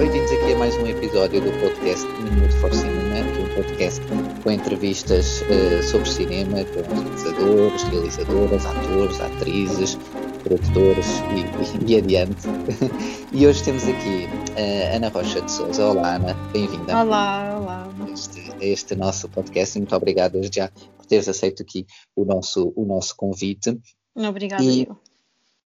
bem-vindos aqui a mais um episódio do podcast Minuto for Cinema, um podcast com entrevistas uh, sobre cinema, com realizadores, realizadoras, atores, atrizes, produtores e, e, e adiante. e hoje temos aqui uh, Ana Rocha de Souza. Olá, Ana, bem-vinda. Olá, olá. Este, este nosso podcast e muito obrigado desde já por teres aceito aqui o nosso, o nosso convite. Obrigada, e, eu.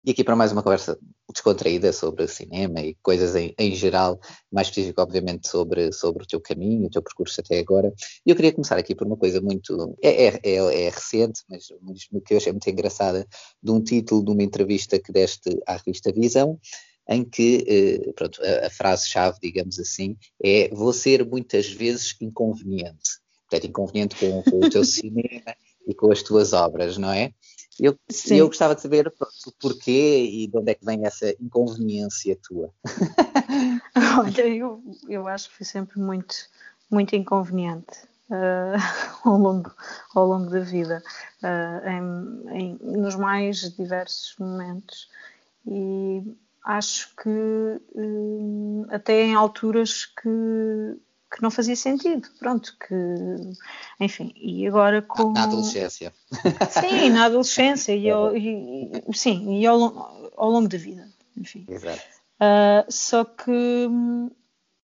E aqui para mais uma conversa descontraída sobre cinema e coisas em, em, geral, mais específico, obviamente, sobre, sobre o teu caminho, o teu percurso até agora. E eu queria começar aqui por uma coisa muito. É, é, é, é recente, mas que eu achei muito engraçada, de um título de uma entrevista que deste à revista Visão, em que, eh, pronto, a, a frase-chave, digamos assim, é vou ser muitas vezes inconveniente. Portanto, inconveniente com, com o teu cinema e com as tuas obras, não é? Eu, eu gostava de saber pronto, o porquê e de onde é que vem essa inconveniência tua. Olha, eu, eu acho que fui sempre muito, muito inconveniente uh, ao, longo, ao longo da vida, uh, em, em, nos mais diversos momentos. E acho que uh, até em alturas que que não fazia sentido, pronto, que, enfim, e agora com... Na adolescência. Sim, na adolescência e, ao, e sim, e ao, ao, longo da vida, enfim. Exato. Uh, só que hum,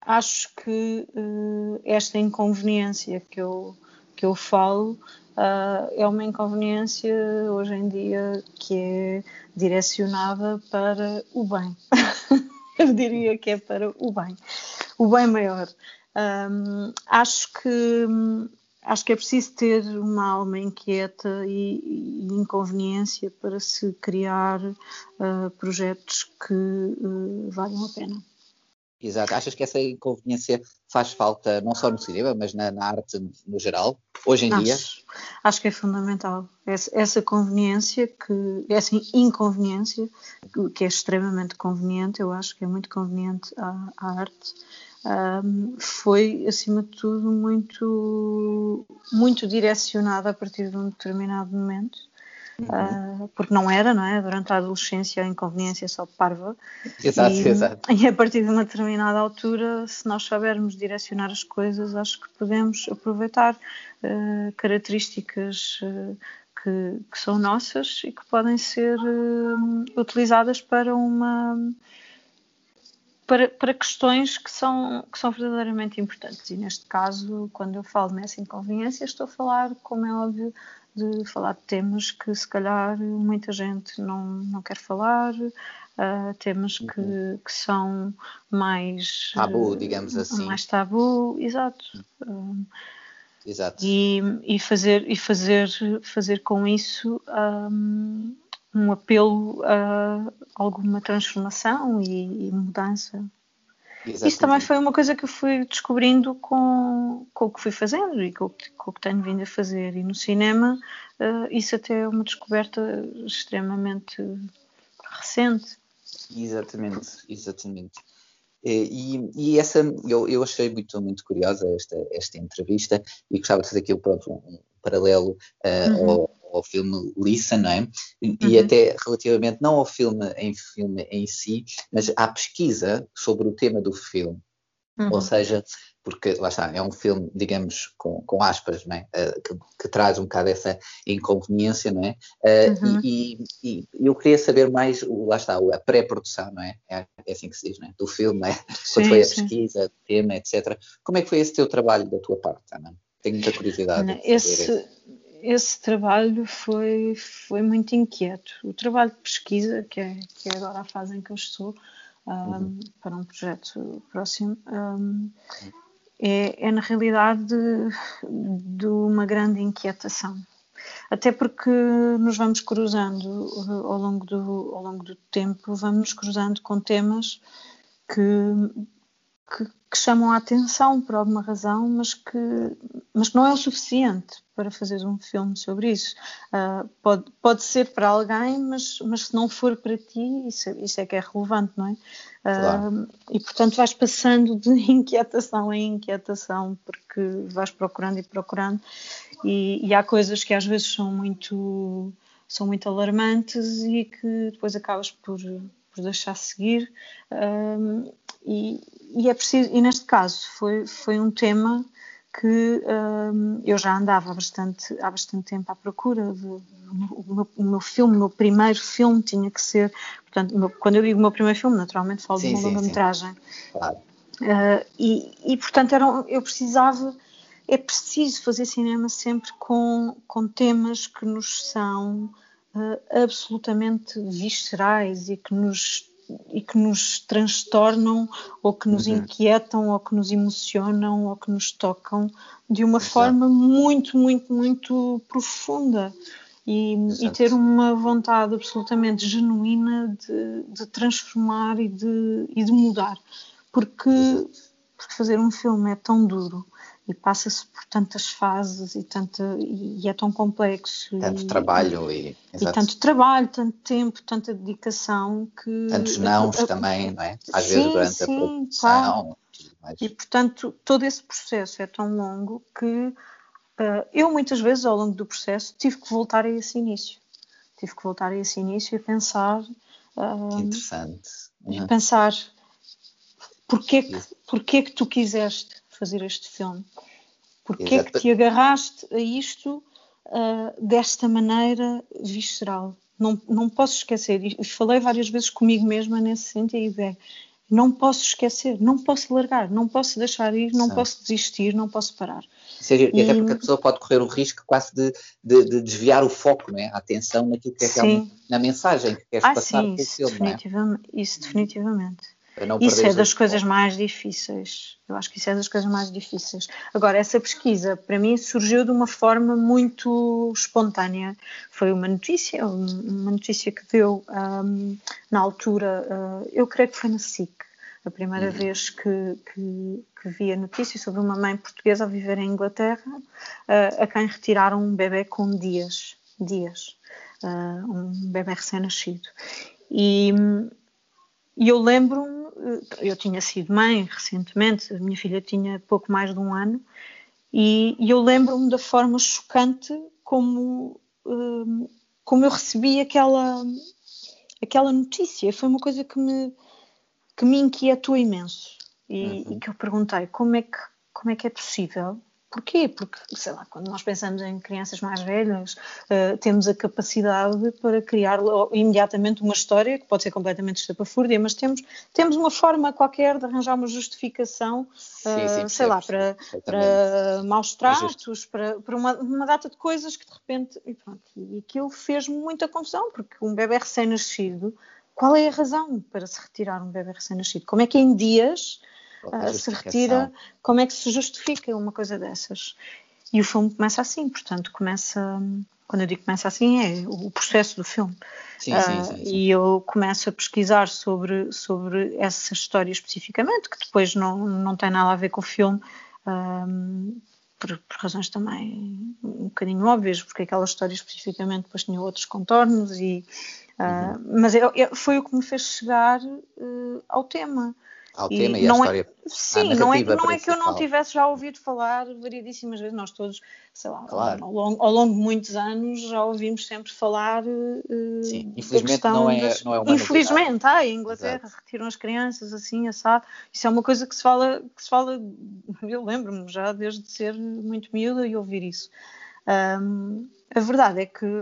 acho que uh, esta inconveniência que eu, que eu falo uh, é uma inconveniência hoje em dia que é direcionada para o bem. eu diria que é para o bem, o bem maior. Um, acho que acho que é preciso ter uma alma inquieta e, e inconveniência para se criar uh, projetos que uh, valham a pena. Exato. Achas que essa inconveniência faz falta não só no cinema, mas na, na arte no geral, hoje em acho, dia? Acho que é fundamental. Essa, essa conveniência, que, essa inconveniência, que é extremamente conveniente, eu acho que é muito conveniente à, à arte, um, foi, acima de tudo, muito, muito direcionada a partir de um determinado momento. Uhum. Uh, porque não era, não é? Durante a adolescência a inconveniência só parva. Exato, e, exato. E a partir de uma determinada altura, se nós soubermos direcionar as coisas, acho que podemos aproveitar uh, características uh, que, que, são nossas e que podem ser utilizadas para uma para, para questões que são, que são verdadeiramente importantes. E neste caso, quando eu falo nessa inconveniência, estou a falar, como é óbvio, de falar de temas que se calhar muita gente não, não quer falar, uh, temas que, uhum. que são mais tabu, digamos assim. Mais tabu, exato. Uh, exato. E, e, fazer, e fazer, fazer com isso um, um apelo a alguma transformação e, e mudança. Exatamente. Isso também foi uma coisa que eu fui descobrindo com, com o que fui fazendo e com, com o que tenho vindo a fazer. E no cinema, uh, isso até é uma descoberta extremamente recente. Exatamente, exatamente. E, e essa eu, eu achei muito, muito curiosa esta, esta entrevista e gostava de fazer aqui pronto, um paralelo uh, uhum. ao, ao filme Lisa, não é? E, uhum. até relativamente, não ao filme em, filme em si, mas à pesquisa sobre o tema do filme. Uhum. Ou seja, porque lá está, é um filme, digamos, com, com aspas, não é? Uh, que, que, traz um bocado essa inconveniência, não é? Uh, uhum. e, e, e, eu queria saber mais, lá está, a pré-produção, não é? é? é? assim que se diz, não é? Do filme, não é? Sim, Quando foi a pesquisa, o tema, etc. Como é que foi esse teu trabalho da tua parte, Ana? Tenho muita curiosidade. Esse, esse trabalho foi, foi muito inquieto. O trabalho de pesquisa, que é, que é agora a fase em que eu estou, um, uhum. para um projeto próximo, um, é, é, na realidade de, de, uma grande inquietação. Até porque nos vamos cruzando ao longo do, ao longo do tempo, vamos cruzando com temas que que, que, chamam a atenção por alguma razão, mas que, mas que não é o suficiente para fazer um filme sobre isso. Uh, pode, pode ser para alguém, mas, mas se não for para ti, isso, isso é que é relevante, não é? Uh, E portanto vais passando de inquietação em inquietação, porque vais procurando e procurando, e, e há coisas que às vezes são muito, são muito alarmantes e que depois acabas por, por deixar seguir. Uh, e, e é preciso, e neste caso foi, foi um tema que um, eu já andava há bastante, há bastante tempo à procura. De, o, meu, o, meu, filme, o meu primeiro filme tinha que ser. Portanto, meu, quando eu digo o meu primeiro filme, naturalmente falo sim, de uma longa-metragem. Claro. Uh, e, e, portanto, era, eu precisava. É preciso fazer cinema sempre com, com temas que nos são uh, absolutamente viscerais e que nos e que nos transtornam ou que nos uhum. inquietam ou que nos emocionam ou que nos tocam de uma Exato. forma muito, muito, muito profunda e, e, ter uma vontade absolutamente genuína de, de transformar e de, e de mudar. Porque, porque fazer um filme é tão duro e passa-se por tantas fases e, tanta, e é tão complexo. Tanto e, trabalho e, e, tanto trabalho, tanto tempo, tanta dedicação que. Tantos nãos a, também, não é? Às sim, vezes durante sim, a produção. Claro. E portanto, todo esse processo é tão longo que uh, eu muitas vezes ao longo do processo tive que voltar a esse início. Tive que voltar a esse início e pensar. Uh, interessante. E pensar porquê que, porquê que tu quiseste fazer este filme? Porquê é que te agarraste a isto uh, desta maneira visceral? Não, não posso esquecer, e falei várias vezes comigo mesma nesse sentido, é, não posso esquecer, não posso largar, não posso deixar ir, não Sim. posso desistir, não posso parar. Seja, e, até porque a pessoa pode correr o risco quase de, de, de desviar o foco, não é? a atenção naquilo que é realmente na mensagem que queres ah, passar sim, pelo filme. Definitivamente, é? Isso definitivamente. Isso é das coisas mais difíceis. Eu acho que isso é das coisas mais difíceis. Agora, essa pesquisa, para mim, surgiu de uma forma muito espontânea. Foi uma notícia, uma notícia que deu um, na altura, uh, eu creio que foi na SIC, a primeira uhum. vez que, que, que, vi a notícia sobre uma mãe portuguesa a viver em Inglaterra, uh, a quem retiraram um bebê com dias, dias, uh, um bebê recém-nascido. E, e eu lembro-me eu tinha sido mãe recentemente, a minha filha tinha pouco mais de um ano, e, e eu lembro-me da forma chocante como, um, como eu recebi aquela, aquela notícia. Foi uma coisa que me, que me inquietou imenso. E, uhum. e que eu perguntei como é que, como é que é possível Porquê? Porque, sei lá, quando nós pensamos em crianças mais velhas, uh, temos a capacidade para criar imediatamente uma história, que pode ser completamente estapafúrdia, mas temos, temos uma forma qualquer de arranjar uma justificação, uh, sim, sim, sei lá, para, para maus tratos, para, para uma, uma, data de coisas que de repente. E pronto, e aquilo fez-me muita confusão, porque um bebê recém-nascido, qual é a razão para se retirar um bebê recém-nascido? Como é que em dias uh, se retira, como é que se justifica uma coisa dessas? E o filme começa assim, portanto, começa, quando eu digo começa assim, é o processo do filme. Sim, uh, sim, sim, sim, E eu começo a pesquisar sobre, sobre essa história especificamente, que depois não, não tem nada a ver com o filme, um, por, por, razões também um bocadinho óbvias, porque aquela história especificamente depois tinha outros contornos, e, uh, uhum. mas eu, eu, foi o que me fez chegar uh, ao tema ao e tema e à é- história. É, sim, não é, não é que eu não tivesse já ouvido falar variedíssimas vezes, nós todos, sei lá, claro. ao, longo, ao, longo, de muitos anos já ouvimos sempre falar. Uh, sim, infelizmente não é, das... não é uma Infelizmente, ah, em Inglaterra Exato. retiram as crianças assim, assado. Isso é uma coisa que se fala, que se fala eu lembro-me já desde ser muito miúda e ouvir isso. Um, a verdade é que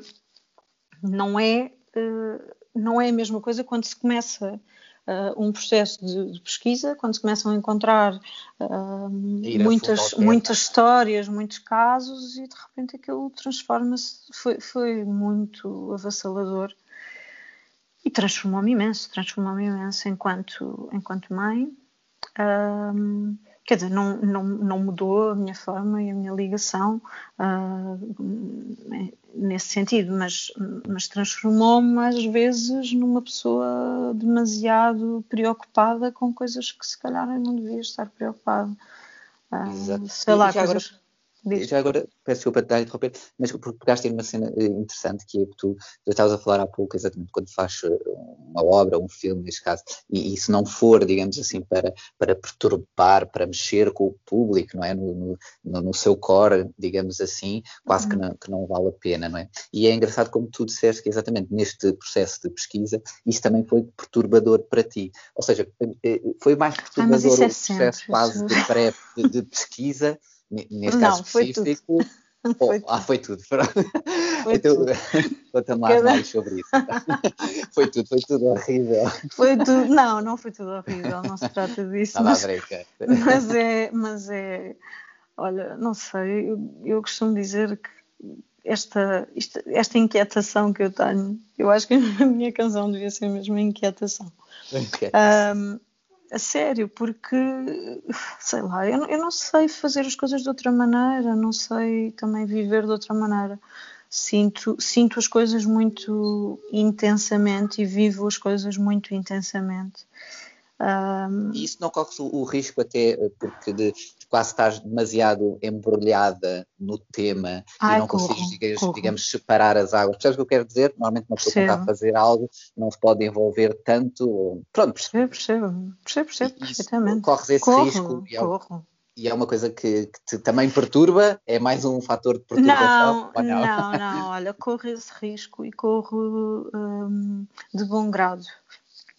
não é, uh, não é a mesma coisa quando se começa uh, um processo de, de, pesquisa, quando se começam a encontrar uh, muitas, muitas histórias, muitos casos, e de repente aquilo transforma-se, foi, foi muito avassalador e transformou-me imenso, transformou-me imenso enquanto, enquanto mãe. Um, quer dizer, não, não, não mudou a minha forma e a minha ligação uh, nesse sentido, mas, mas transformou-me às vezes numa pessoa demasiado preocupada com coisas que se calhar eu não devia estar preocupada. Uh, sei lá, coisas, Já agora, peço desculpa te interromper, mas porque pegaste em uma cena eh, interessante que é que tu, tu estavas a falar há pouco, exatamente quando faz eh, uma obra, um filme, neste caso, e, e se não for, digamos assim, para, para perturbar, para mexer com o público, não é? No, no, no seu core, digamos assim, quase uhum. que, não, que não vale a pena, não é? E é engraçado como tu disseste que exatamente neste processo de pesquisa, isso também foi perturbador para ti. Ou seja, eh, foi mais perturbador ah, o é processo quase de pré de, de pesquisa neste não, caso específico. Foi oh, foi ah, foi tudo. Foi então, Conta-me lá mais sobre isso. foi tudo, foi tudo horrível. Foi tudo, não, não foi tudo horrível, não se trata disso. mas, mas é, mas é, olha, não sei, eu, eu costumo dizer que esta, esta, esta inquietação que eu tenho, eu acho que a minha canção devia ser mesmo uma inquietação. Okay. Um, a sério, porque sei lá, eu, eu não sei fazer as coisas de outra maneira, não sei também viver de outra maneira. Sinto, sinto as coisas muito intensamente e vivo as coisas muito intensamente. Um... E isso não corre o, risco até porque de quase estás demasiado embrulhada no tema Ai, e não corro, consegues, digamos, digamos, separar as águas. Percebes o que eu quero dizer? Normalmente uma pessoa que está a fazer algo não se pode envolver tanto. Pronto, percebo, percebo, percebo, percebo perfeitamente. Corres esse corro, risco e é, corro. e é uma coisa que, que, te também perturba? É mais um fator de perturbação? Não, não? não, não, olha, corro esse risco e corro hum, de bom grado.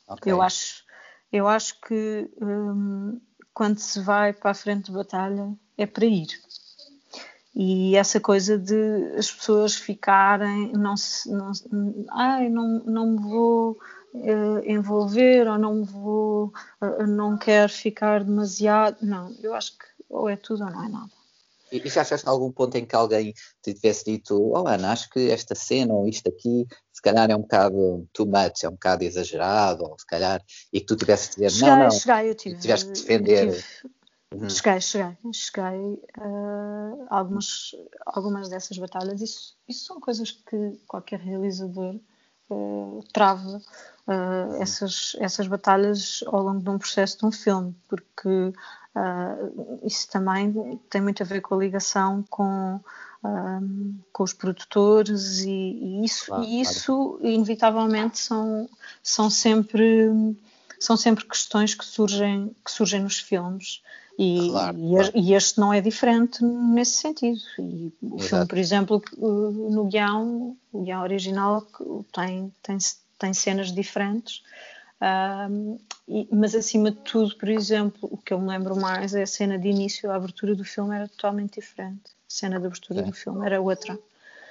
Okay. Eu acho eu acho que hum, quando se vai para a frente de batalha é para ir. E essa coisa de as pessoas ficarem, não se, não, ai, não, não me vou uh, envolver ou não me vou, uh, não quero ficar demasiado. Não, eu acho que ou é tudo ou não é nada. E, já achaste algum ponto em que alguém te tivesse dito, oh Ana, acho que esta cena ou isto aqui se calhar é um bocado too much, é um bocado exagerado, ou se calhar, e que tu tivesse de dizer, cheguei, não, não, cheguei, eu tive, tiveste que defender. Uhum. Cheguei, cheguei, cheguei uh, algumas, algumas dessas batalhas, isso, isso são coisas que qualquer realizador uh, trava uh, essas, essas batalhas ao longo de um processo de um filme, porque uh, isso também tem muito a ver com a ligação com, um, com os produtores e, e isso, claro, e isso claro. inevitavelmente são, são sempre são sempre questões que surgem que surgem nos filmes e, claro, e, claro. e, este não é diferente nesse sentido. E o Exato. filme, por exemplo, no guião, o guião original tem, tem, tem cenas diferentes, um, e, mas acima de tudo, por exemplo, o que eu me lembro mais é a cena de início, a abertura do filme era totalmente diferente. A cena de abertura é. do filme era outra.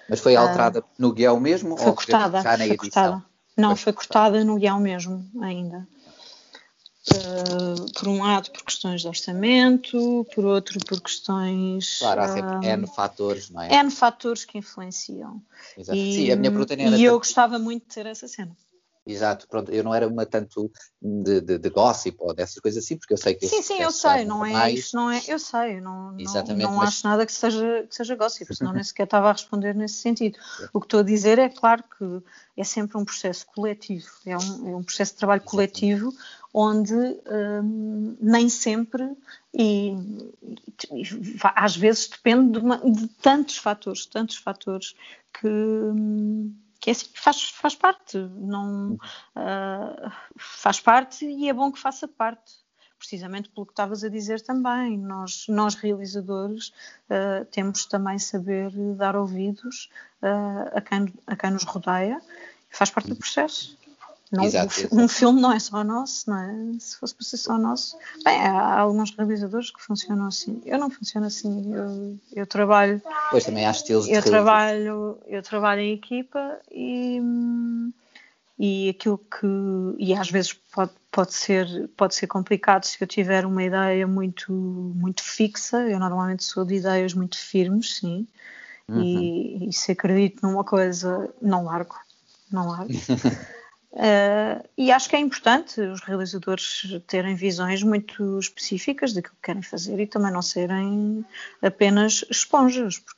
Mas foi alterada uh, no guião mesmo? Foi cortada. Foi cortada. Não, foi, foi cortada no guião mesmo ainda. Uh, por um lado por questões de orçamento, por outro por questões. Claro, há sempre uh, N fatores, não é? N fatores que influenciam. Exato. E, Sim, a minha E eu gostava muito de ter essa cena. Exato, pronto, eu não era uma tanto de, de, de, gossip ou dessas coisas assim, porque eu sei que. Sim, sim, eu sei, não é mais... isso, não é, eu sei, não, Exatamente, não, não mas... acho nada que seja, que seja gossip, senão nem sequer estava a responder nesse sentido. O que estou a dizer é claro que é sempre um processo coletivo, é um, é um processo de trabalho coletivo onde hum, nem sempre e, e, às vezes depende de, uma, de tantos fatores, tantos fatores que. Hum, que é assim, faz, faz parte, não uh, faz parte e é bom que faça parte, precisamente pelo que estavas a dizer também. Nós, nós realizadores, uh, temos também saber dar ouvidos uh, a, quem, a quem nos rodeia, faz parte do processo. Não, exato, um, um filme não é só nosso, não é? Se fosse para ser só nosso. Bem, há alguns realizadores que funcionam assim. Eu não funciono assim. Eu, eu trabalho. Pois também há estilos eu de trabalho Eu trabalho em equipa e, e aquilo que. E às vezes pode, pode, ser, pode ser complicado se eu tiver uma ideia muito, muito fixa. Eu normalmente sou de ideias muito firmes, sim. Uhum. E, e se acredito numa coisa, não largo. Não largo. Uh, e acho que é importante os realizadores terem visões muito específicas daquilo que querem fazer e também não serem apenas esponjas, porque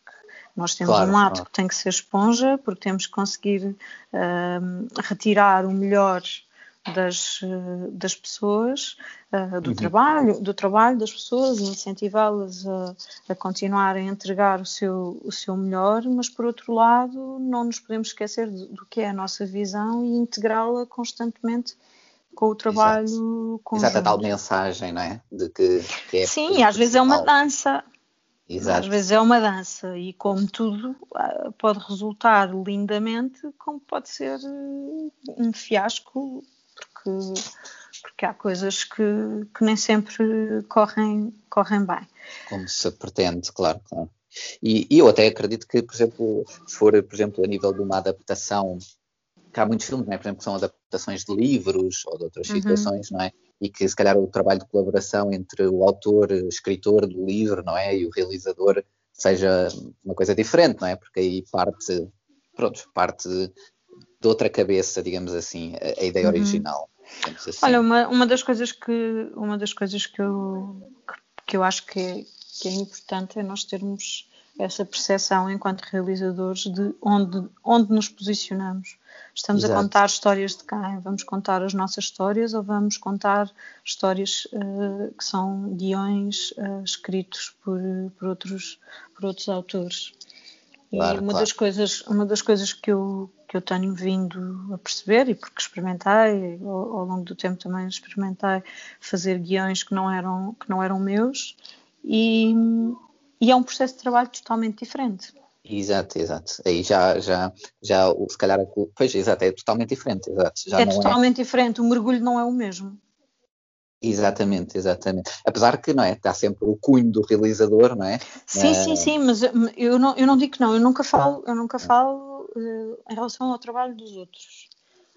nós temos claro, um lado claro. que tem que ser esponja, porque temos que conseguir uh, retirar o melhor das, das pessoas, do uhum. trabalho, do trabalho das pessoas, incentivá-las a, a, continuar a entregar o seu, o seu melhor, mas por outro lado não nos podemos esquecer do, do que é a nossa visão e integrá-la constantemente com o trabalho Exato. conjunto. Exato, a tal mensagem, não é? De que, que é Sim, às vezes é uma dança. Exato. Às vezes é uma dança e como tudo ah, pode resultar lindamente, como pode ser eh, um fiasco, porque, porque há coisas que, que nem sempre correm, correm bem. Como se pretende, claro, claro. E, e, eu até acredito que, por exemplo, se for, por exemplo, a nível de uma adaptação que há muitos filmes, não é? por exemplo, que são adaptações de livros ou de outras uhum. situações, não é? E que se calhar o trabalho de colaboração entre o autor, escritor do livro, não é? E o realizador seja uma coisa diferente, não é? Porque aí parte, pronto, parte de outra cabeça, digamos assim, a, a ideia uhum. original. Assim. Olha, uma, uma das coisas que uma das coisas que eu, que eu acho que é, que é importante é nós termos essa percepção enquanto realizadores de onde, onde nos posicionamos. Estamos Exato. a contar histórias de quem? Vamos contar as nossas histórias ou vamos contar histórias uh, que são guiões uh, escritos por, por, outros, por outros autores? Claro, e uma, claro. das coisas, uma das coisas que eu, que eu tenho vindo a perceber, e porque experimentei, ao, ao longo do tempo também experimentei fazer guiões que não eram, que não eram meus, e, e é um processo de trabalho totalmente diferente. Exato, exato. Aí já, já, já, se calhar, pois, exato, é totalmente diferente, exato. Já é, é totalmente é... diferente, o mergulho não é o mesmo. Exatamente, exatamente. Apesar que, não é, está sempre o cunho do realizador, não é? Sim, sim, sim, mas eu não, eu não digo que não, eu nunca falo, eu nunca falo uh, em relação ao trabalho dos outros.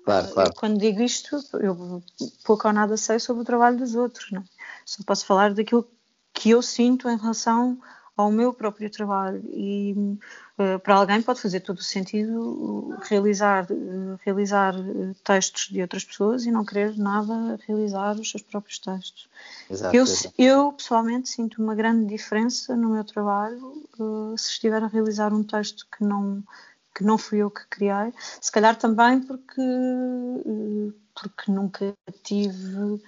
Claro, claro. Eu, quando digo isto, eu pouco ou nada sei sobre o trabalho dos outros, não é? Só posso falar daquilo que eu sinto em relação ao meu próprio trabalho e para alguém pode fazer todo o sentido realizar, uh, realizar eh, textos de outras pessoas e não querer nada realizar os seus próprios textos. Exato, eu, exato. eu pessoalmente sinto uma grande diferença no meu trabalho se estiver a realizar um texto que não que não fui eu que criei, se calhar também porque porque nunca tive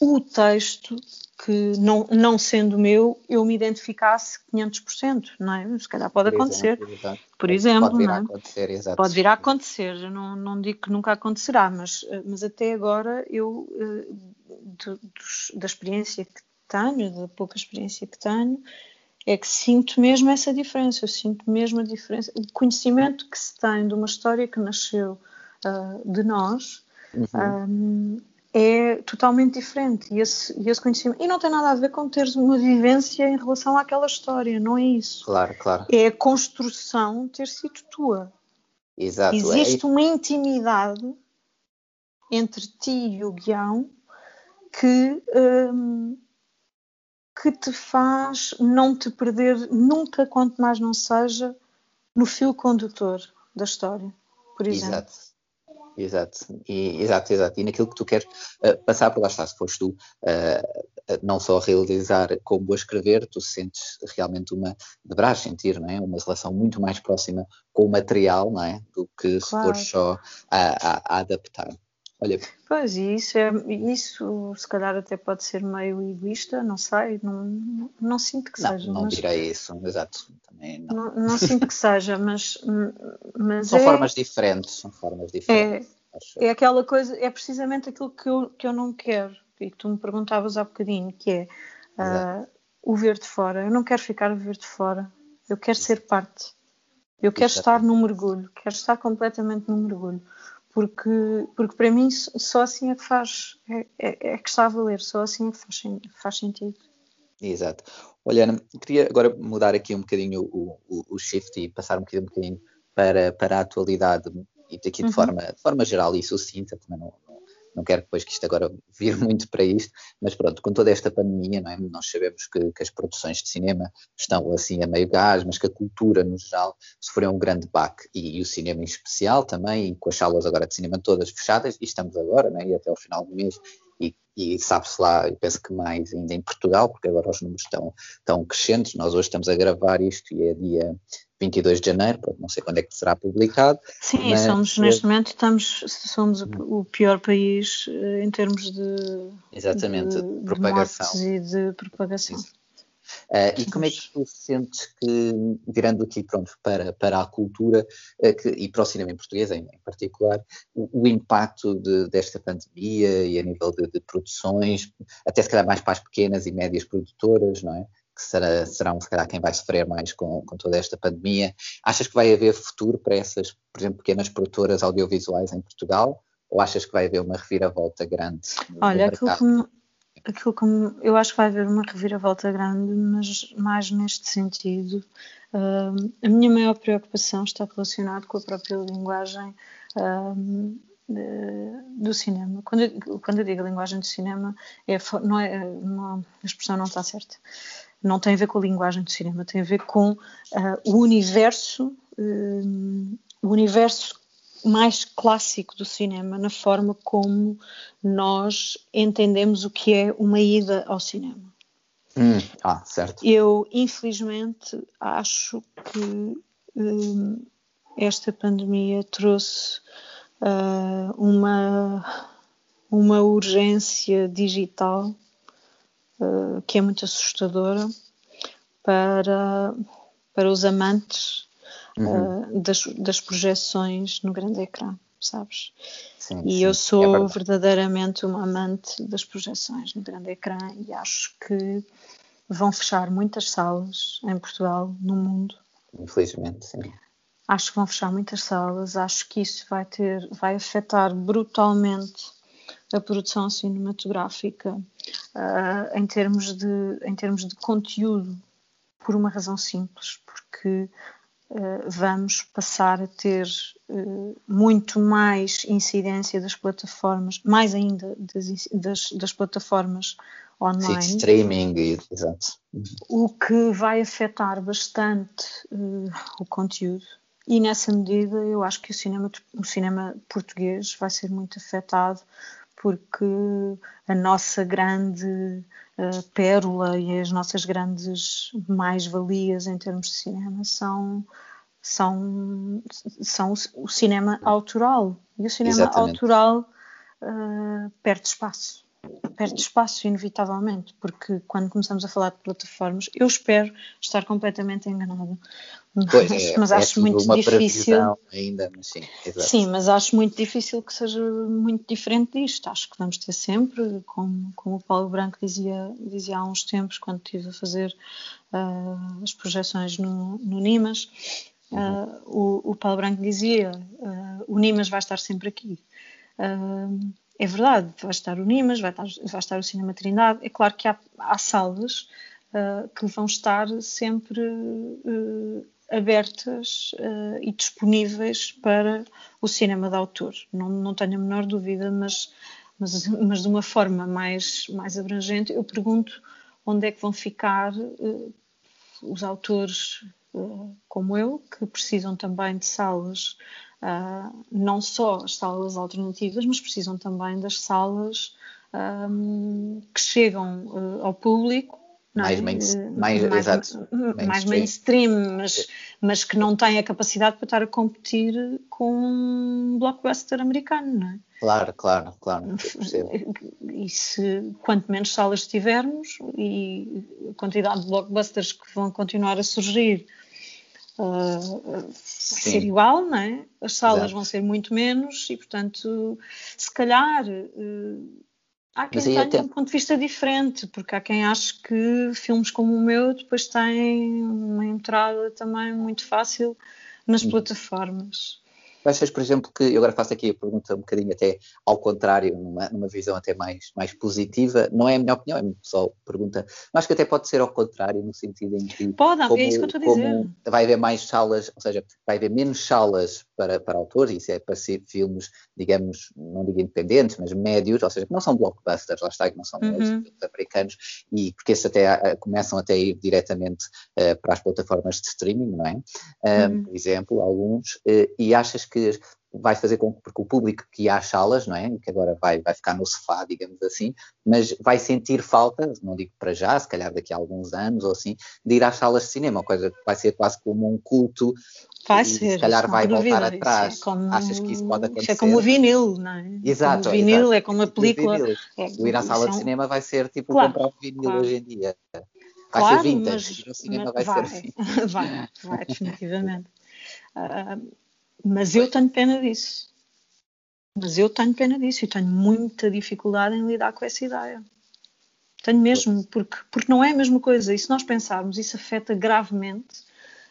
o texto que, não, não sendo meu, eu me identificasse 500%, não é? Se calhar pode por acontecer. Exemplo, por exemplo, pode vir a é? acontecer, exato. Pode vir a acontecer, eu não, não digo que nunca acontecerá, mas, mas até agora eu, eh, do, da experiência que tenho, da pouca experiência que tenho, é que sinto mesmo essa diferença, eu sinto mesmo a diferença, o conhecimento que se tem de uma história que nasceu uh, de nós, uhum. um, é totalmente diferente. E esse, e esse conhecimento. E não tem nada a ver com teres uma vivência em relação àquela história, não é isso. Claro, claro. É a construção ter sido tua. Exato. Existe é... uma intimidade entre ti e o guião que, hum, que te faz não te perder nunca, quanto mais não seja, no fio condutor da história, por exemplo. Exato. Exato, e, exato, exato. E naquilo que tu queres uh, passar por lá está, se fores tu uh, não só realizar como a escrever, tu sentes realmente uma, deverás sentir, não é? Uma relação muito mais próxima com o material, não é? Do que claro. se fores só a, a, a adaptar. Olha. Pois, e isso, é, isso se calhar até pode ser meio egoísta, não sei, não, não sinto que não, seja. Não mas... direi isso, exato. Também não. Não, não sinto que seja, mas. mas são é, formas diferentes, são formas diferentes. É, é aquela coisa, é precisamente aquilo que eu, que eu não quero, e que tu me perguntavas há bocadinho, que é uh, o ver de fora. Eu não quero ficar a ver de fora, eu quero ser parte. Eu quero Exato. estar no mergulho, quero estar completamente no mergulho porque, porque para mim só assim é que faz, é, é, é que está a valer, só assim é que faz, faz sentido. Exato. Olha, Ana, queria agora mudar aqui um bocadinho o, o, o shift e passar um bocadinho, um bocadinho para, para a atualidade e aqui de, uhum. forma, de forma geral e sucinta, também não, não quero depois que isto agora vire muito para isto, mas pronto, com toda esta pandemia, é? nós sabemos que, que, as produções de cinema estão assim a meio gás, mas que a cultura no geral sofreu um grande baque e, e o cinema em especial também, com as salas agora de cinema todas fechadas, e estamos agora, é? e até ao final do mês e, e sabe-se lá, eu penso que mais ainda em Portugal, porque agora os números estão, estão crescentes, nós hoje estamos a gravar isto e é dia 22 de janeiro, não sei quando é que será publicado. Sim, mas, somos neste momento estamos, somos o pior país eh, em termos de, exatamente, de, de propagação. De e de propagação. Uh, e como é que tu sentes que, virando aqui pronto, para, para a cultura uh, que, e para o cinema em português em, em particular, o, o impacto de, desta pandemia e a nível de, de, produções, até se calhar mais para as pequenas e médias produtoras, não é? Que será, serão, se calhar, quem vai sofrer mais com, com toda esta pandemia. Achas que vai haver futuro para essas, por exemplo, pequenas produtoras audiovisuais em Portugal? Ou achas que vai haver uma reviravolta grande? Olha, aquilo que, me, aquilo como eu acho que vai haver uma reviravolta grande, mas mais neste sentido. Uh, a minha maior preocupação está relacionada com a própria linguagem uh, do cinema. Quando eu, quando eu digo linguagem do cinema, é, não é, não, a expressão não está certa. Não tem a ver com a linguagem do cinema, tem a ver com uh, o universo, o universo mais clássico do cinema, na forma como nós entendemos o que é uma ida ao cinema. Hum, ah, certo. Eu, infelizmente, acho que hum, esta pandemia trouxe uh, uma, uma urgência digital uh, que é muito assustadora para, para os amantes uhum. uh, das, das projeções no grande ecrã, sabes? Sim, e sim, eu sou é verdadeiramente uma amante das projeções no grande ecrã e acho que vão fechar muitas salas em Portugal, no mundo. Infelizmente, sim. Acho que vão fechar muitas salas, acho que isso vai ter, vai afetar brutalmente a produção cinematográfica uh, em, termos de, em termos de conteúdo, por uma razão simples, porque eh, vamos passar a ter eh, muito mais incidência das plataformas, mais ainda das, das, das plataformas online. Sim, streaming, exato. O que vai afetar bastante o conteúdo. E nessa medida eu acho que o cinema, o cinema português vai ser muito afetado porque a nossa grande uh, pérola e as nossas grandes mais-valias em termos de cinema são, são, são o, cinema autoral. E o cinema Exatamente. autoral uh, perde espaço perde espaço, inevitavelmente, porque quando começamos a falar de plataformas, eu espero estar completamente enganada. Pois, mas, é, mas é acho muito difícil. Ainda, mas sim, sim, mas acho muito difícil que seja muito diferente disto. Acho que vamos ter sempre, como, como o Paulo Branco dizia, dizia há uns tempos, quando estive a fazer uh, as projeções no, no Nimas, uh, o, o, Paulo Branco dizia: uh, o Nimas vai estar sempre aqui. Uh, é verdade, vai estar o Nimas, vai estar, vai estar o Cinema Trindade. É claro que há, há salas uh, que vão estar sempre uh, abertas uh, e disponíveis para o cinema de autor. Não, não tenho a menor dúvida, mas, mas, mas de uma forma mais, mais abrangente, eu pergunto onde é que vão ficar os autores como eu, que precisam também de salas uh, não só as salas alternativas, mas precisam também das salas um, que chegam uh, ao público. Mais, é? main, mais, mais, exato, mais mainstream, mas, mas que não têm a capacidade para estar a competir com um blockbuster americano, não é? Claro, claro, claro. E se quanto menos salas tivermos e a quantidade de blockbusters que vão continuar a surgir uh, vai ser igual, não é? As salas Exato. vão ser muito menos e, portanto, se calhar uh, há quem tenha até... um ponto de vista diferente, porque há quem ache que filmes como o meu depois têm uma entrada também muito fácil nas hum. plataformas. Achas, por exemplo, que eu agora faço aqui a pergunta um bocadinho até ao contrário, numa, numa visão até mais, mais positiva, não é a minha opinião, é pessoal pergunta, mas acho que até pode ser ao contrário, no sentido em que. Pode, como, é isso que eu estou a dizer. Vai haver mais salas, ou seja, vai haver menos salas para, para autores, isso é para ser filmes, digamos, não digo independentes, mas médios, ou seja, que não são blockbusters, lá está, que não são uhum. filmes americanos, e porque esses até uh, começam até a ir diretamente uh, para as plataformas de streaming, não é? Uh, uhum. Por exemplo, alguns, e achas que vai fazer com que, porque o público que ia às salas, não é? Que agora vai, vai ficar no sofá, digamos assim, mas vai sentir falta, não digo para já, se calhar daqui a alguns anos ou assim, de ir às salas de cinema, coisa que vai ser quase como um culto. Vai ser. Se calhar vai voltar atrás. É como, Achas que isso pode acontecer? Isso é como o vinil, não é? Exato. Como o vinil exato. é como a película. É, o ir à sala de cinema vai ser tipo claro, comprar vinil claro. hoje em dia. Vai claro, ser vintage, mas, o cinema vai, vai, ser assim. Vai, vai, definitivamente. Uh, mas eu tenho pena disso. Mas eu tenho pena disso e tenho muita dificuldade em lidar com essa ideia. Tenho mesmo, porque, porque não é a mesma coisa. E se nós pensarmos, isso afeta gravemente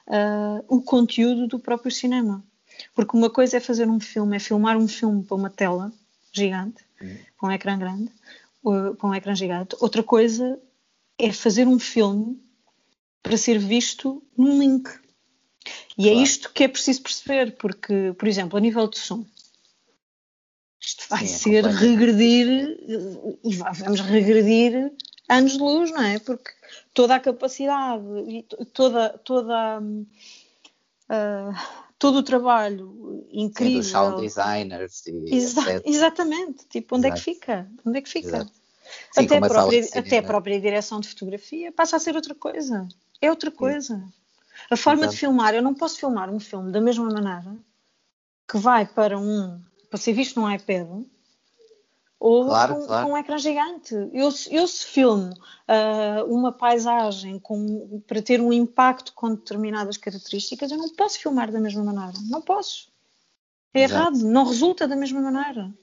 uh, o conteúdo do próprio cinema. Porque uma coisa é fazer um filme, é filmar um filme para uma tela gigante, uhum. para um ecrã grande, para um ecrã gigante. Outra coisa é fazer um filme para ser visto num link. E é claro. é isto que é preciso perceber, porque, por exemplo, a nível de som, isto vai Sim, é ser é regredir, e vamos regredir anos de luz, não é? Porque toda a capacidade e toda, toda, uh, todo o trabalho incrível. Sim, dos sound designers. E Exa exatamente, tipo, onde Exato. é que fica? Onde é que fica? Sim, até, a própria, até a própria direção de fotografia passa a ser outra coisa. É outra coisa. Sim. A forma Exato. de filmar, eu não posso filmar um filme da mesma maneira que vai para um para ser visto num iPad ou claro, com, claro. com, um ecrã gigante. Eu, eu se filmo uh, uma paisagem com, para ter um impacto com determinadas características, eu não posso filmar da mesma maneira. Não posso. É Exato. errado, não resulta da mesma maneira.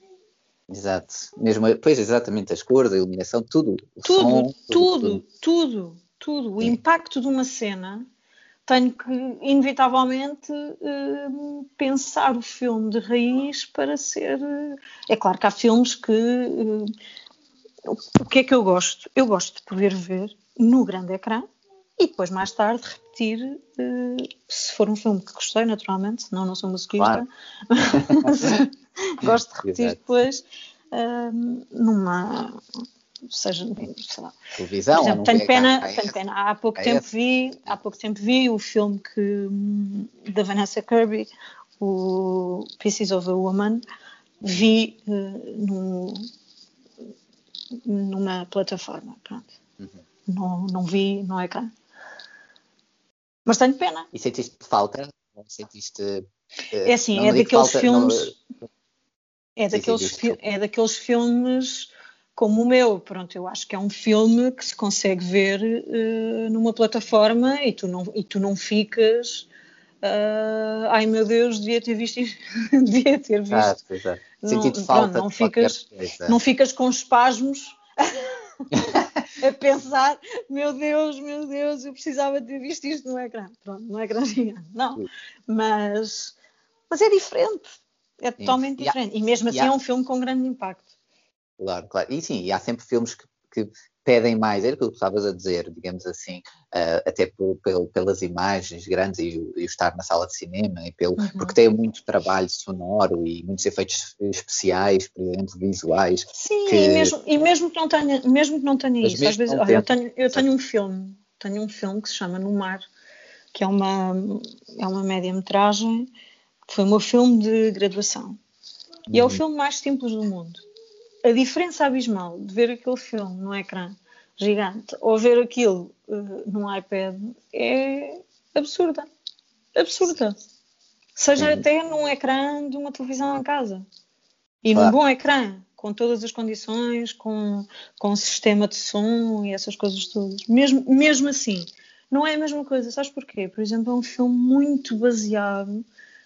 Exato. Mesmo, pois, exatamente, as cores, a iluminação, tudo. Tudo, som, tudo, tudo, tudo, tudo. O impacto de uma cena tenho que, inevitavelmente, uh, pensar o filme de raiz para ser. Uh, é claro que há filmes que. Uh, o que é que eu gosto? Eu gosto de poder ver no grande ecrã e depois, mais tarde, repetir, se for um filme que gostei, naturalmente, senão não sou musiquista. Claro. gosto de repetir Exato. depois numa seja, sei lá. Televisão, Por exemplo, tenho pena, tenho pena. Há pouco tempo vi, há pouco tempo vi o filme que da Vanessa Kirby, o Pieces of a Woman, vi uh, numa plataforma, pronto. Uhum. Não, não vi no ecrã. Mas tenho pena. E sentiste falta? Sentiste. Uh, é assim, é daqueles falta, filmes. Não... É, daqueles, fi é daqueles filmes como o meu. Pronto, eu acho que é um filme que se consegue ver uh, numa plataforma e tu não, e tu não ficas. Uh, ai meu Deus, devia ter visto isto. devia ter visto. Ah. Sentido falta não, ficas, não ficas com espasmos a pensar, meu Deus, meu Deus, eu precisava ter visto isto no ecrã. Pronto, no ecrã gigante. Não. Mas, mas é diferente. É totalmente diferente. E mesmo assim é um filme com grande impacto. Claro, claro. E sim, e há sempre filmes que, que pedem mais, era o que tu estavas a dizer, digamos assim, uh, até por, pelas imagens grandes e, e, o estar na sala de cinema, e pelo, uhum. porque tem muito trabalho sonoro e muitos efeitos especiais, por exemplo, visuais. Sim, que... e, mesmo, e mesmo que não tenha, mesmo que não tenha isso, às vezes, olha, eu tenho, eu tenho um filme, tenho um filme que se chama No Mar, que é uma, é uma média-metragem, que foi o meu filme de graduação. E é o uhum. filme mais simples do mundo a diferença abismal de ver aquele filme no ecrã gigante ou ver aquilo uh, num iPad é absurda. Absurda. Seja até num ecrã de uma televisão em casa. E claro. num bom ecrã, com todas as condições, com, com sistema de som e essas coisas todas. Mesmo, mesmo assim, não é a mesma coisa. Sabes porquê? Por exemplo, é um filme muito baseado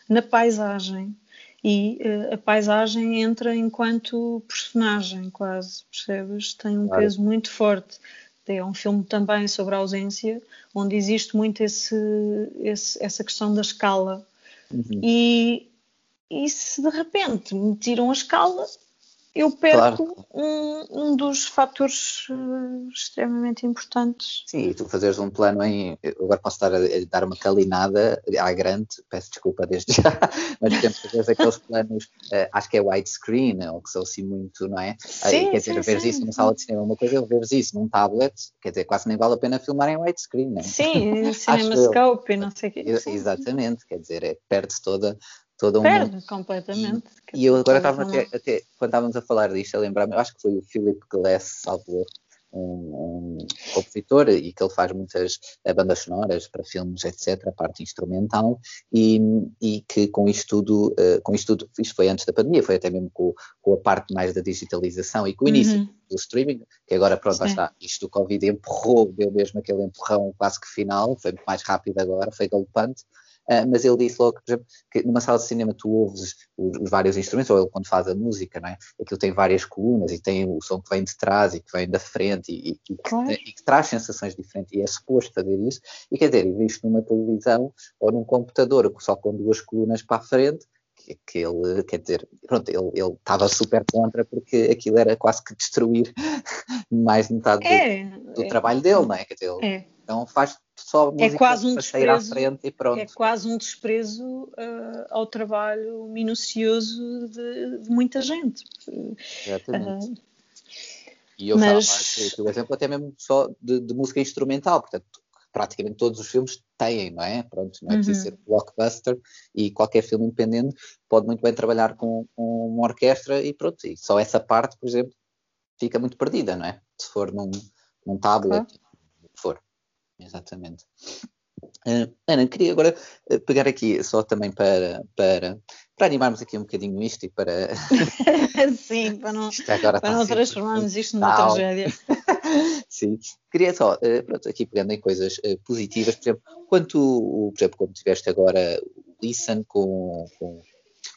na paisagem, e uh, a paisagem entra enquanto personagem, quase, percebes? Tem um claro. peso muito forte. É um filme também sobre a ausência, onde existe muito esse, esse essa questão da escala. Uhum. E, e se de repente me tiram a escala, eu perco claro. um, um dos fatores uh, extremamente importantes. Sim, e tu fazeres um plano em. Agora posso estar a, a dar uma calinada à grande, peço desculpa desde já, mas temos fazer aqueles planos, uh, acho que é widescreen, ou que são assim muito, não é? Sim, Aí, quer dizer, sim, veres sim, isso numa sala de cinema, uma coisa é veres isso num tablet, quer dizer, quase nem vale a pena filmar em widescreen, não é? Sim, cinemascope e não sei o quê. Exatamente, quer dizer, é, perde-se toda todo Perde mundo. completamente. E, e eu agora estava até, até, quando estávamos a falar disto, a lembrar-me, acho que foi o Philip Glass, salvo um, um, compositor e que ele faz muitas eh, bandas sonoras para filmes, etc., a parte instrumental, e, e que com isto tudo, uh, com isto tudo, isto foi antes da pandemia, foi até mesmo com, com a parte mais da digitalização e com o início uhum. do streaming, que agora pronto, lá está, isto do Covid empurrou, deu mesmo aquele empurrão quase que final, foi muito mais rápido agora, foi galopante, Uh, mas ele disse logo, por exemplo, que numa sala de cinema tu ouves os, os, vários instrumentos, ou ele quando faz a música, não é? Aquilo tem várias colunas e tem o som que vem de trás e que vem da frente e, e, claro. e, que, e que, traz sensações diferentes e é suposto fazer isso. E quer dizer, visto numa televisão ou num computador só com duas colunas para a frente, que, que, ele, quer dizer, pronto, ele, estava super contra porque aquilo era quase que destruir mais de metade é, do, do é, trabalho dele, não é? Quer dizer, ele, é. Então faz só é música é quase um desprezo, à frente e pronto. É quase um desprezo uh, ao trabalho minucioso de, de muita gente. Exatamente. Uh, e eu mas... falo, o exemplo até mesmo só de, de, música instrumental, portanto, praticamente todos os filmes têm, não é? Pronto, não é preciso uhum. ser blockbuster e qualquer filme independente pode muito bem trabalhar com, com uma orquestra e pronto, e só essa parte, por exemplo, fica muito perdida, não é? Se for num, num tablet. Exatamente. Uh, Ana, queria agora uh, pegar aqui só também para, para, para animarmos aqui um bocadinho isto e para. Sim, para não, para não transformarmos isto numa tragédia. Sim, queria só, uh, pronto, aqui pegando em coisas positivas, por exemplo, quando tu, por exemplo, como tiveste agora o Listen com, com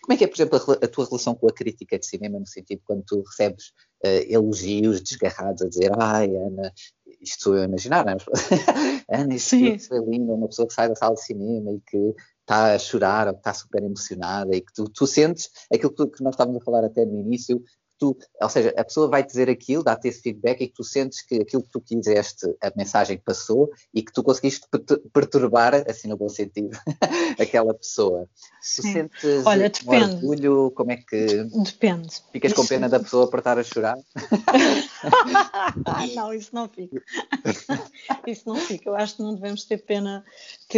como é que é, por exemplo, a, a, tua relação com a crítica de cinema, no sentido quando tu recebes uh, elogios desgarrados a dizer ai, Ana, isto sou eu a imaginar, não é? Ana, isto, é lindo, uma pessoa que sai da sala de cinema e que está a chorar ou que está super emocionada e que tu, tu sentes aquilo que, que nós estávamos a falar até no início, tu, ou seja, a pessoa vai dizer aquilo, dá-te esse feedback e que tu sentes que aquilo que tu quiseste, a mensagem passou e que tu conseguiste perturbar, assim no bom sentido, aquela pessoa. Tu sentes Olha, depende. Um orgulho, como é que... Depende. Ficas com pena da pessoa por estar a chorar? não, isso não fica. isso não fica. Eu acho que não devemos ter pena,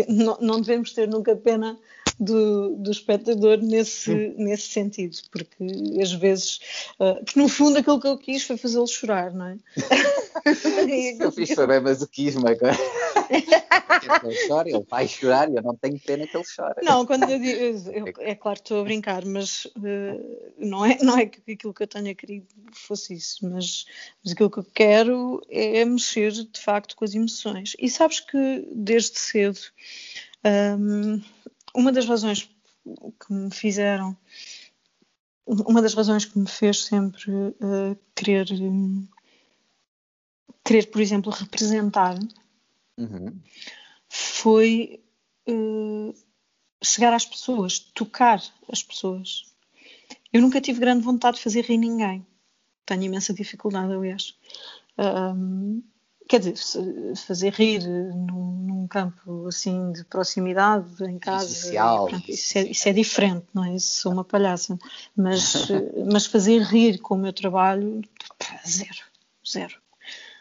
não, não devemos ter nunca pena do, do espectador nesse, nesse sentido, porque às vezes, uh, que no fundo aquilo que eu quis foi fazê-lo chorar, não é? eu fiz foi bem masoquismo agora. ele chora, ele vai chorar e eu não tenho pena que ele chore. Não, quando eu digo, eu, é claro que estou a brincar, mas uh, não, é, não é que aquilo que eu tenha querido fosse isso, mas, mas aquilo que eu quero é mexer de facto com as emoções. E sabes que desde cedo um, uma das razões que me fizeram, uma das razões que me fez sempre uh, querer, um, querer, por exemplo, representar uhum. foi uh, chegar às pessoas, tocar as pessoas. Eu nunca tive grande vontade de fazer rir ninguém. Tenho imensa dificuldade, aliás. Um, quer dizer, fazer rir num, num, campo assim de proximidade, em casa, Social, pronto, isso, é, isso, é, diferente, não é? Isso sou uma palhaça. Mas, mas fazer rir com o meu trabalho, zero, zero.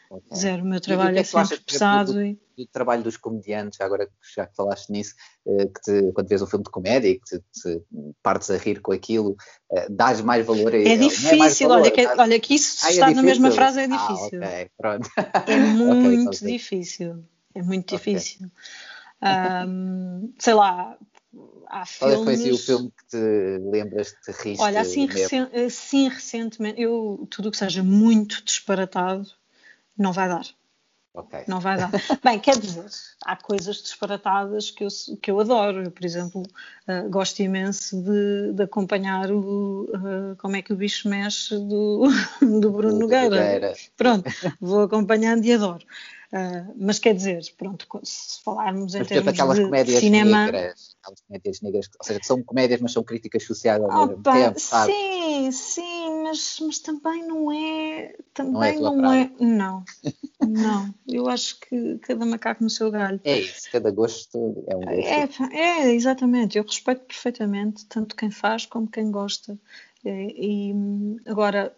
Okay. Zero, o meu trabalho e, é, é sempre pesado. e do trabalho dos comediantes, agora já que falaste nisso, eh, que te, quando vês um filme de comédia e que te, te partes a rir com aquilo, eh, dás mais valor a É ele. difícil, é valor, olha, que, olha que isso ah, está é na mesma frase, é difícil. Ah, okay, pronto. É muito okay, difícil, é muito difícil. Um, sei lá, há filmes... Qual foi assim, o filme que te lembras te riste? Olha, assim, recen assim recentemente, eu, tudo o que seja muito disparatado, não vai dar. Okay. Não vai dar. Bem, quer dizer, há coisas disparatadas que eu, que eu adoro. Eu, por exemplo, uh, gosto imenso de, de acompanhar o uh, Como é que o bicho mexe do, do Bruno Nogueira. Nogueira. Pronto, vou acompanhando e adoro. Uh, mas quer dizer, pronto, se falarmos em mas, termos de comédias cinema... Negras, aquelas comédias negras, ou seja, são comédias, mas são críticas sociais ao mesmo tempo, sabe? Sim, sim, mas, mas também não é... Também não é... Não, é, não, não, eu acho que cada macaco no seu galho. É isso, cada gosto é um gosto. É, é exatamente, eu respeito perfeitamente tanto quem faz como quem gosta. E, e agora,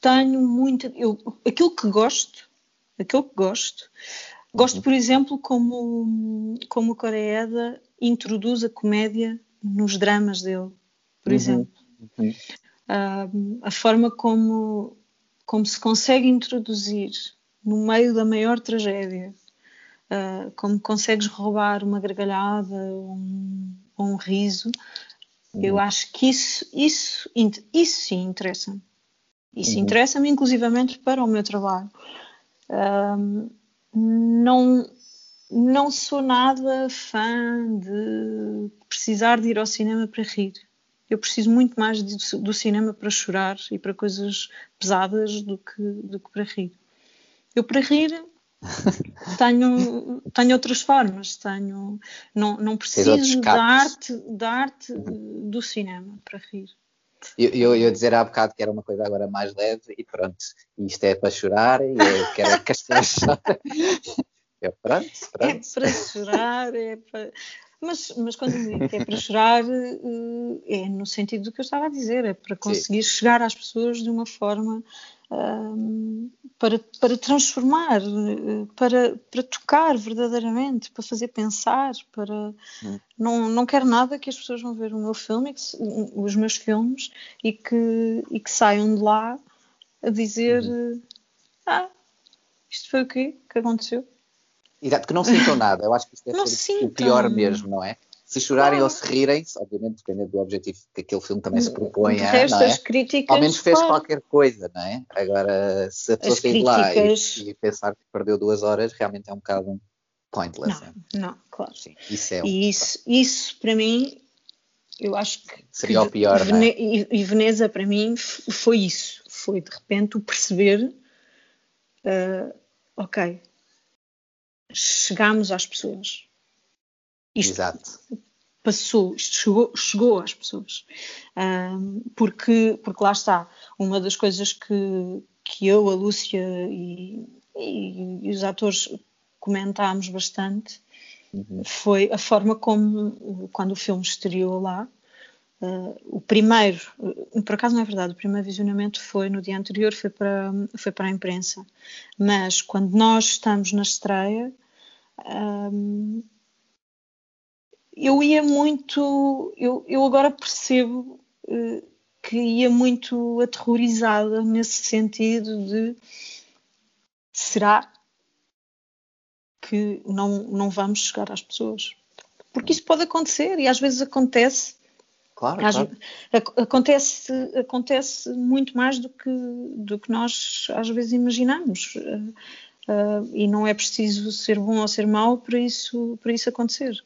tenho muito... Eu, aquilo que gosto aquilo que gosto. Gosto, por exemplo, como, como o Coreeda introduz a comédia nos dramas dele, por uhum. exemplo. Uhum. Uh, a forma como, como se consegue introduzir no meio da maior tragédia, uh, como consegues roubar uma gargalhada ou um, um, riso, uhum. eu acho que isso, isso, isso sim interessa-me. Isso uhum. interessa-me inclusivamente para o meu trabalho. Uh, não, não sou nada fã de precisar de ir ao cinema para rir. Eu preciso muito mais de, do cinema para chorar e para coisas pesadas do que, do que para rir. Eu para rir tenho, tenho outras formas, tenho, não, não preciso da arte, da arte do cinema para rir. Eu, eu, eu dizer há bocado que era uma coisa agora mais leve e pronto, isto é para chorar e eu quero que as pessoas chorem. É pronto, pronto. É para chorar, é para... Mas, mas quando digo que é para chorar, eh, é no sentido do que eu estava a dizer, é para conseguir Sim. chegar às pessoas de uma forma um, para, para transformar, eh, para, para tocar verdadeiramente, para fazer pensar, para hum. não, não quero nada que as pessoas vão ver o meu filme, os meus filmes e que, e que saiam de lá a dizer uhum. ah, isto foi o quê que aconteceu? Exato, que não sintam nada. Eu acho que isso deve não ser sintam. o pior mesmo, não é? Se chorarem ou se rirem, obviamente dependendo do objetivo que aquele filme também se propõe a, não é? críticas, Ao menos fez claro. qualquer coisa, não é? Agora, se a pessoa sair lá e, e, pensar que perdeu duas horas, realmente é um bocado pointless. Não, é? não claro. Sim, isso é um... E isso, isso, para mim, eu acho que... Seria o pior, Vene é? E Veneza, para mim, foi isso. Foi, de repente, o perceber... Uh, ok, chegámos às pessoas. Isto Exato. Passou, isto chegou, chegou às pessoas. Um, porque, porque lá está, uma das coisas que, que eu, a Lúcia e, e, e os atores comentámos bastante uhum. foi a forma como, quando o filme estreou lá, Uh, o primeiro, uh, por acaso não é verdade, o primeiro visionamento foi no dia anterior, foi para, foi para a imprensa. Mas quando nós estamos na estreia, um, eu ia muito, eu, eu agora percebo uh, que ia muito aterrorizada nesse sentido de será que não, não vamos chegar às pessoas? Porque isso pode acontecer e às vezes acontece Claro, Às, claro. Acontece, acontece muito mais do que, do que nós às vezes imaginamos. Uh, e não é preciso ser bom ou ser mau para isso, para isso acontecer.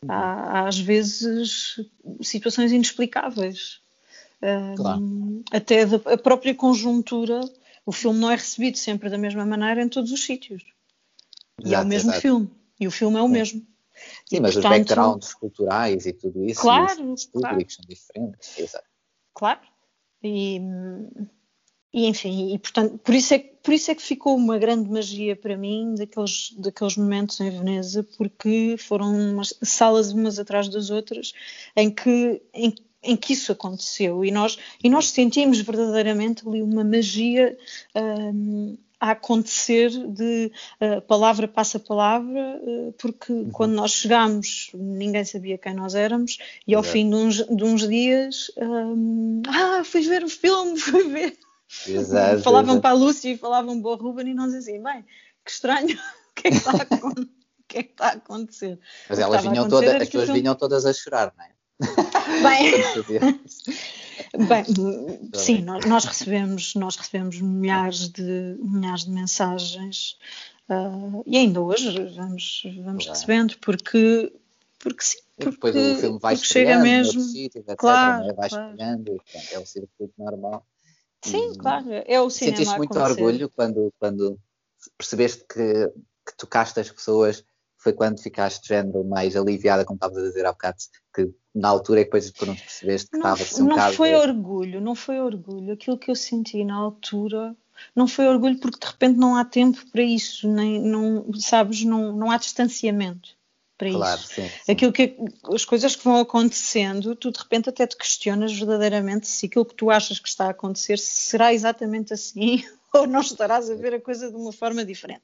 Uhum. Há, às vezes situações inexplicáveis. Uh, claro. Até da, a própria conjuntura, o filme não é recebido sempre da mesma maneira em todos os sítios. Exato, e é o mesmo exato. filme. E o filme é o mesmo. Sim, e, mas portanto, os backgrounds culturais e tudo isso, claro, os públicos claro. são diferentes. Exato. Claro. E, e enfim, e portanto, por isso, é, por isso é que ficou uma grande magia para mim daqueles, daqueles momentos em Veneza, porque foram umas salas umas atrás das outras em que, em, em que isso aconteceu e nós, e nós sentimos verdadeiramente ali uma magia um, a acontecer de uh, palavra passa palavra, uh, porque uhum. quando nós chegámos ninguém sabia quem nós éramos e ao fim de uns, de uns dias um, ah, fui ver o filme, fui ver. Exato, falavam exato. para a Lúcia e falavam o Ruben e nós assim, bem, que estranho, o que é que está a, que é que está a acontecer? Mas elas vinham todas, as pessoas vinham todas a chorar, não é? Bem, Bem, sim, nós, nós, recebemos, nós recebemos milhares de, milhares de mensagens uh, e ainda hoje vamos, vamos recebendo porque, porque sim. Porque, depois o filme vai chega mesmo, sítio, etc, claro, né? vai claro. é o circuito normal. Sim, e, claro, é o cinema Sentiste muito orgulho quando, quando percebeste que, que tocaste as pessoas foi quando ficaste género mais aliviada, como estavas a dizer há bocado, que na altura é que depois pronto, percebeste que estava assim um não foi orgulho, não foi orgulho. Aquilo que eu senti na altura não foi orgulho porque de repente não há tempo para isso, nem, não, sabes, não, não há distanciamento para claro, isso. Sim, sim. Aquilo que, as coisas que vão acontecendo, tu de repente até te questionas verdadeiramente se aquilo que tu achas que está a acontecer será exatamente assim ou não estarás a ver a coisa de uma forma diferente.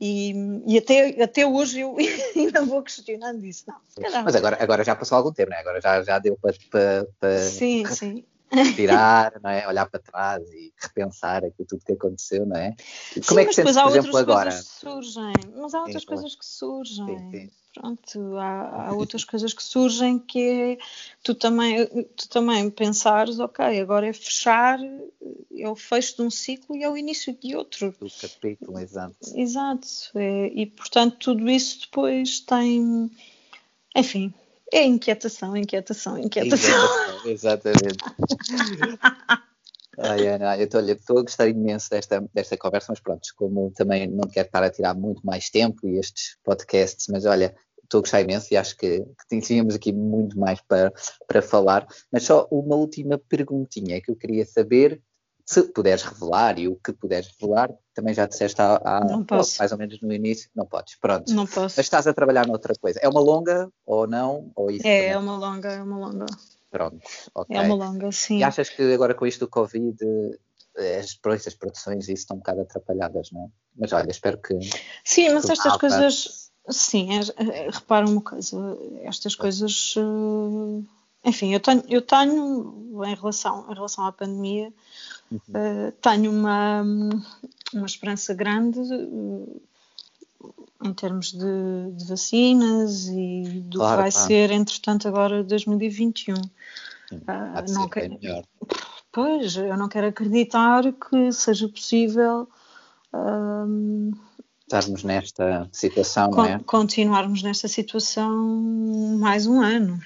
E, e até, até hoje eu ainda vou questionando isso. Não, Mas agora, agora já passou algum tempo, né? agora já, já deu para, para, para sim, sim. respirar, não é? olhar para trás e repensar aquilo tudo que aconteceu, não é? Como sim, é que sentes, por exemplo, agora? surgem, mas há outras sim, coisas que surgem. Sim, sim. Pronto, há, há, outras coisas que surgem que é tu também, tu também pensares, ok, agora é fechar, é o fecho de um ciclo e é o início de outro. Do capítulo, exato. Exato, é, e portanto tudo isso depois tem, enfim, é inquietação, inquietação, inquietação. Exatamente. Ai, Ana, eu estou a gostar imenso desta, desta conversa, mas pronto, como também não quero estar a tirar muito mais tempo e estes podcasts, mas olha, estou a gostar imenso e acho que, que tínhamos aqui muito mais para, para falar. Mas só uma última perguntinha que eu queria saber, se puderes revelar e o que puderes revelar, também já disseste há, há mais ou menos no início, não podes, pronto. Não posso. Mas estás a trabalhar noutra coisa. É uma longa ou não? Ou isso é, é uma longa, é uma longa. Pronto, ok. É uma longa, sim. E achas que agora com isto do Covid as, as produções isso estão um bocado atrapalhadas, não é? Mas olha, espero que. Sim, mas estas coisas Sim, é, é, repara uma coisa, estas coisas, uh, enfim, eu tenho, eu tenho em relação, em relação à pandemia, uhum. uh, tenho uma, uma esperança grande uh, em termos de, de, vacinas e do claro, que vai claro. ser, entretanto, agora 2021. Sim, não quero, melhor. Pois, eu não quero acreditar que seja possível estarmos nesta situação, Con não é? Continuarmos nesta situação mais um ano.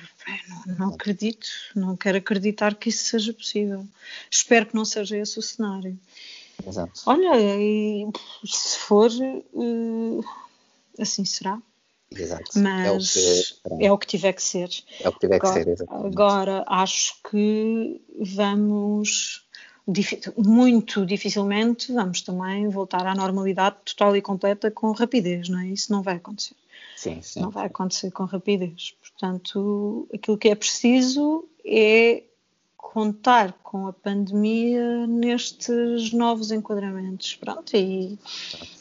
Não, não, acredito, não quero acreditar que isso seja possível. Espero que não seja esse o cenário. Exato. Olha, e, se for, uh, assim será. Exato. Mas é o, que, é o, que, tiver que ser. É o que tiver agora, que ser, exatamente. Agora acho que vamos muito dificilmente vamos também voltar à normalidade total e completa com rapidez, não é? Isso não vai acontecer. Sim, sim. Não vai acontecer com rapidez. Portanto, aquilo que é preciso é contar com a pandemia nestes novos enquadramentos, pronto, e,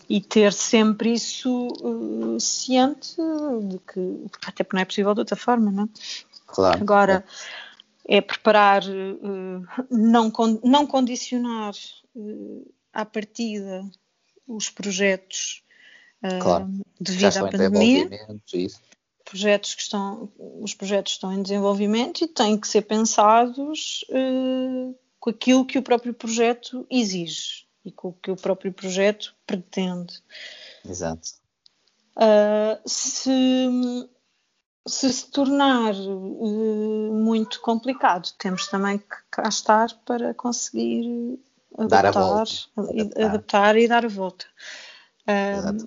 e ter sempre isso uh, ciente de que, até porque não é possível de outra forma, não é? Claro. Agora, é preparar, uh, não, não condicionar uh, à partida os projetos uh, claro. devido à pandemia. Projetos que estão, os projetos estão em desenvolvimento e têm que ser pensados com aquilo que o próprio projeto exige e com o que o próprio projeto pretende. Exato. se se se tornar uh, muito complicado, temos também que cá estar para conseguir adaptar, adaptar. adaptar e dar a volta.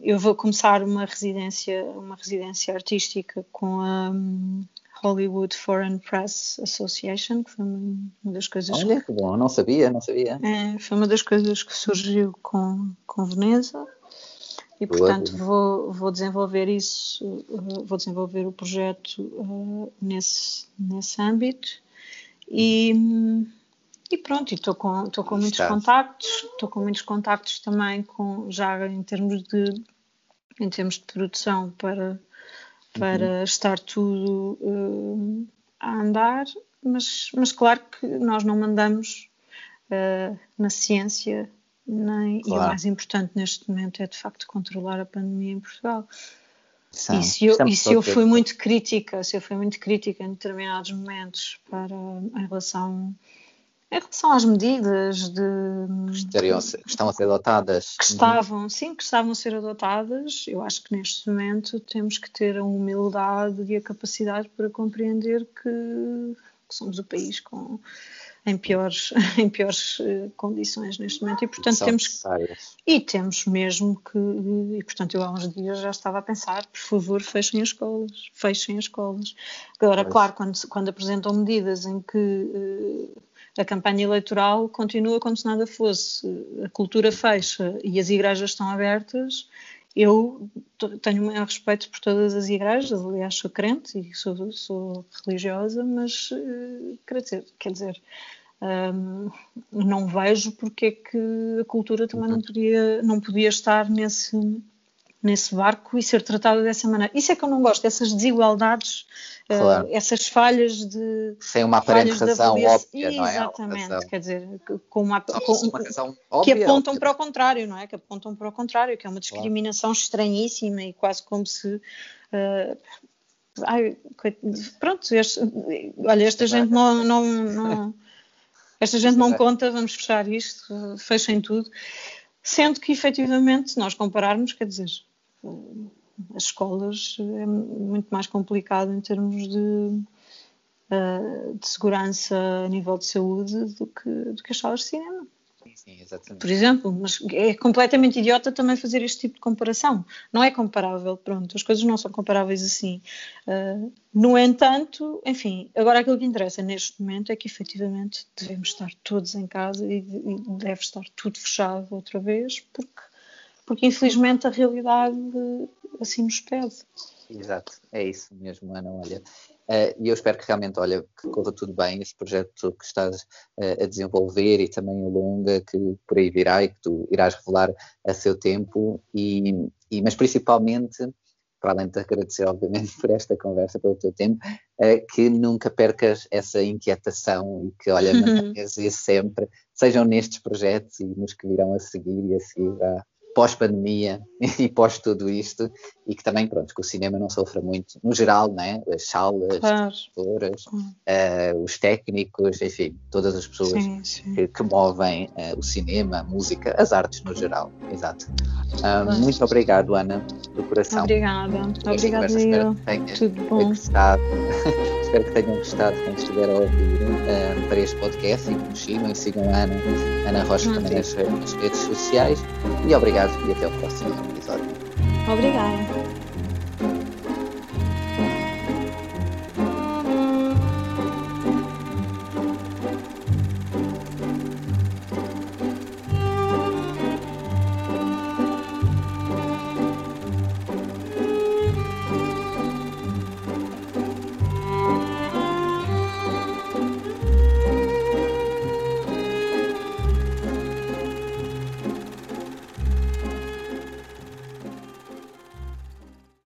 Eu vou começar uma residência, uma residência artística com a um, Hollywood Foreign Press Association, que foi uma, das coisas. Olha, que bom, não sabia, não sabia. É, foi uma das coisas que surgiu com, com Veneza e portanto vou, vou desenvolver isso, uh, vou desenvolver o projeto uh, nesse, nesse âmbito. E, e pronto, estou com, estou com muitos contactos, estou com muitos contactos também com, já em termos de em termos de produção para, para uhum. estar tudo uh, a andar, mas, mas claro que nós não mandamos uh, na ciência nem, claro. e o mais importante neste momento é de facto controlar a pandemia em Portugal. Sim, e se eu, e se eu fui muito crítica, se eu fui muito crítica em determinados momentos para em relação em relação às medidas de que estão a ser adotadas que estavam, sim, que estavam a ser adotadas, eu acho que neste momento temos que ter a humildade e a capacidade para compreender que, que somos o país com em piores, em piores eh, condições neste momento e portanto São temos necessárias. e temos mesmo que e portanto eu há uns dias já estava a pensar por favor fechem as escolas fechem as escolas agora pois. claro quando quando apresentam medidas em que uh, a campanha eleitoral continua como se nada fosse a cultura fecha e as igrejas estão abertas eu tenho o maior respeito por todas as igrejas, aliás, sou crente e sou, sou religiosa, mas eh, quer dizer, quer dizer um, não vejo porque é que a cultura também não podia, não podia estar nesse, nesse barco e ser tratada dessa maneira. Isso é que eu não gosto, essas desigualdades, eh, claro. uh, essas falhas de. Sem uma aparente razão óbvia, não é? Exatamente, quer dizer, com uma, com, uma razão óbvia, que apontam óbvia. para o contrário, não é? Que apontam para o contrário, que é uma discriminação claro. estranhíssima e quase como se. Uh, ai, pronto, este, olha, esta gente não, não, não esta gente não conta, vamos fechar isto, fechem tudo. Sendo que, efetivamente, se nós compararmos, quer dizer, as escolas é muito mais complicado em termos de, eh, de segurança a nível de saúde do que, do que as salas de cinema. Sim, exatamente. Por exemplo, mas é completamente idiota também fazer este tipo de comparação. Não é comparável, pronto, as coisas não são comparáveis assim. Uh, no entanto, enfim, agora aquilo que interessa neste momento é que efetivamente devemos estar todos em casa e, e deve estar tudo fechado outra vez, porque, porque infelizmente a realidade assim nos pede. Exato, é isso mesmo, Ana. Olha, Uh, e eu espero que realmente, olha, que corra tudo bem, esse projeto que estás uh, a desenvolver e também o longa que por aí virá e que tu irás revelar a seu tempo, e, e mas principalmente, para além de te agradecer, obviamente, por esta conversa, pelo teu tempo, uh, que nunca percas essa inquietação e que, olha, mantenhas isso sempre, sejam nestes projetos e nos que virão a seguir e a seguir à, pós-pandemia e pós tudo isto, e que também, pronto, que o cinema não sofra muito, no geral, né? as salas, claro. as professoras, uh, os técnicos, enfim, todas as pessoas sim, sim. Que, que, movem uh, o cinema, a música, as artes no geral. Exato. Uh, muito obrigado, Ana, do coração. Obrigada. Obrigada, eu. Tudo bom. Espero que tenham gostado quem estiver a ouvir um, para este podcast e que nos sigam e sigam a Ana, Ana Rocha também nas, nas redes sociais. E obrigado e até o próximo episódio. Obrigada.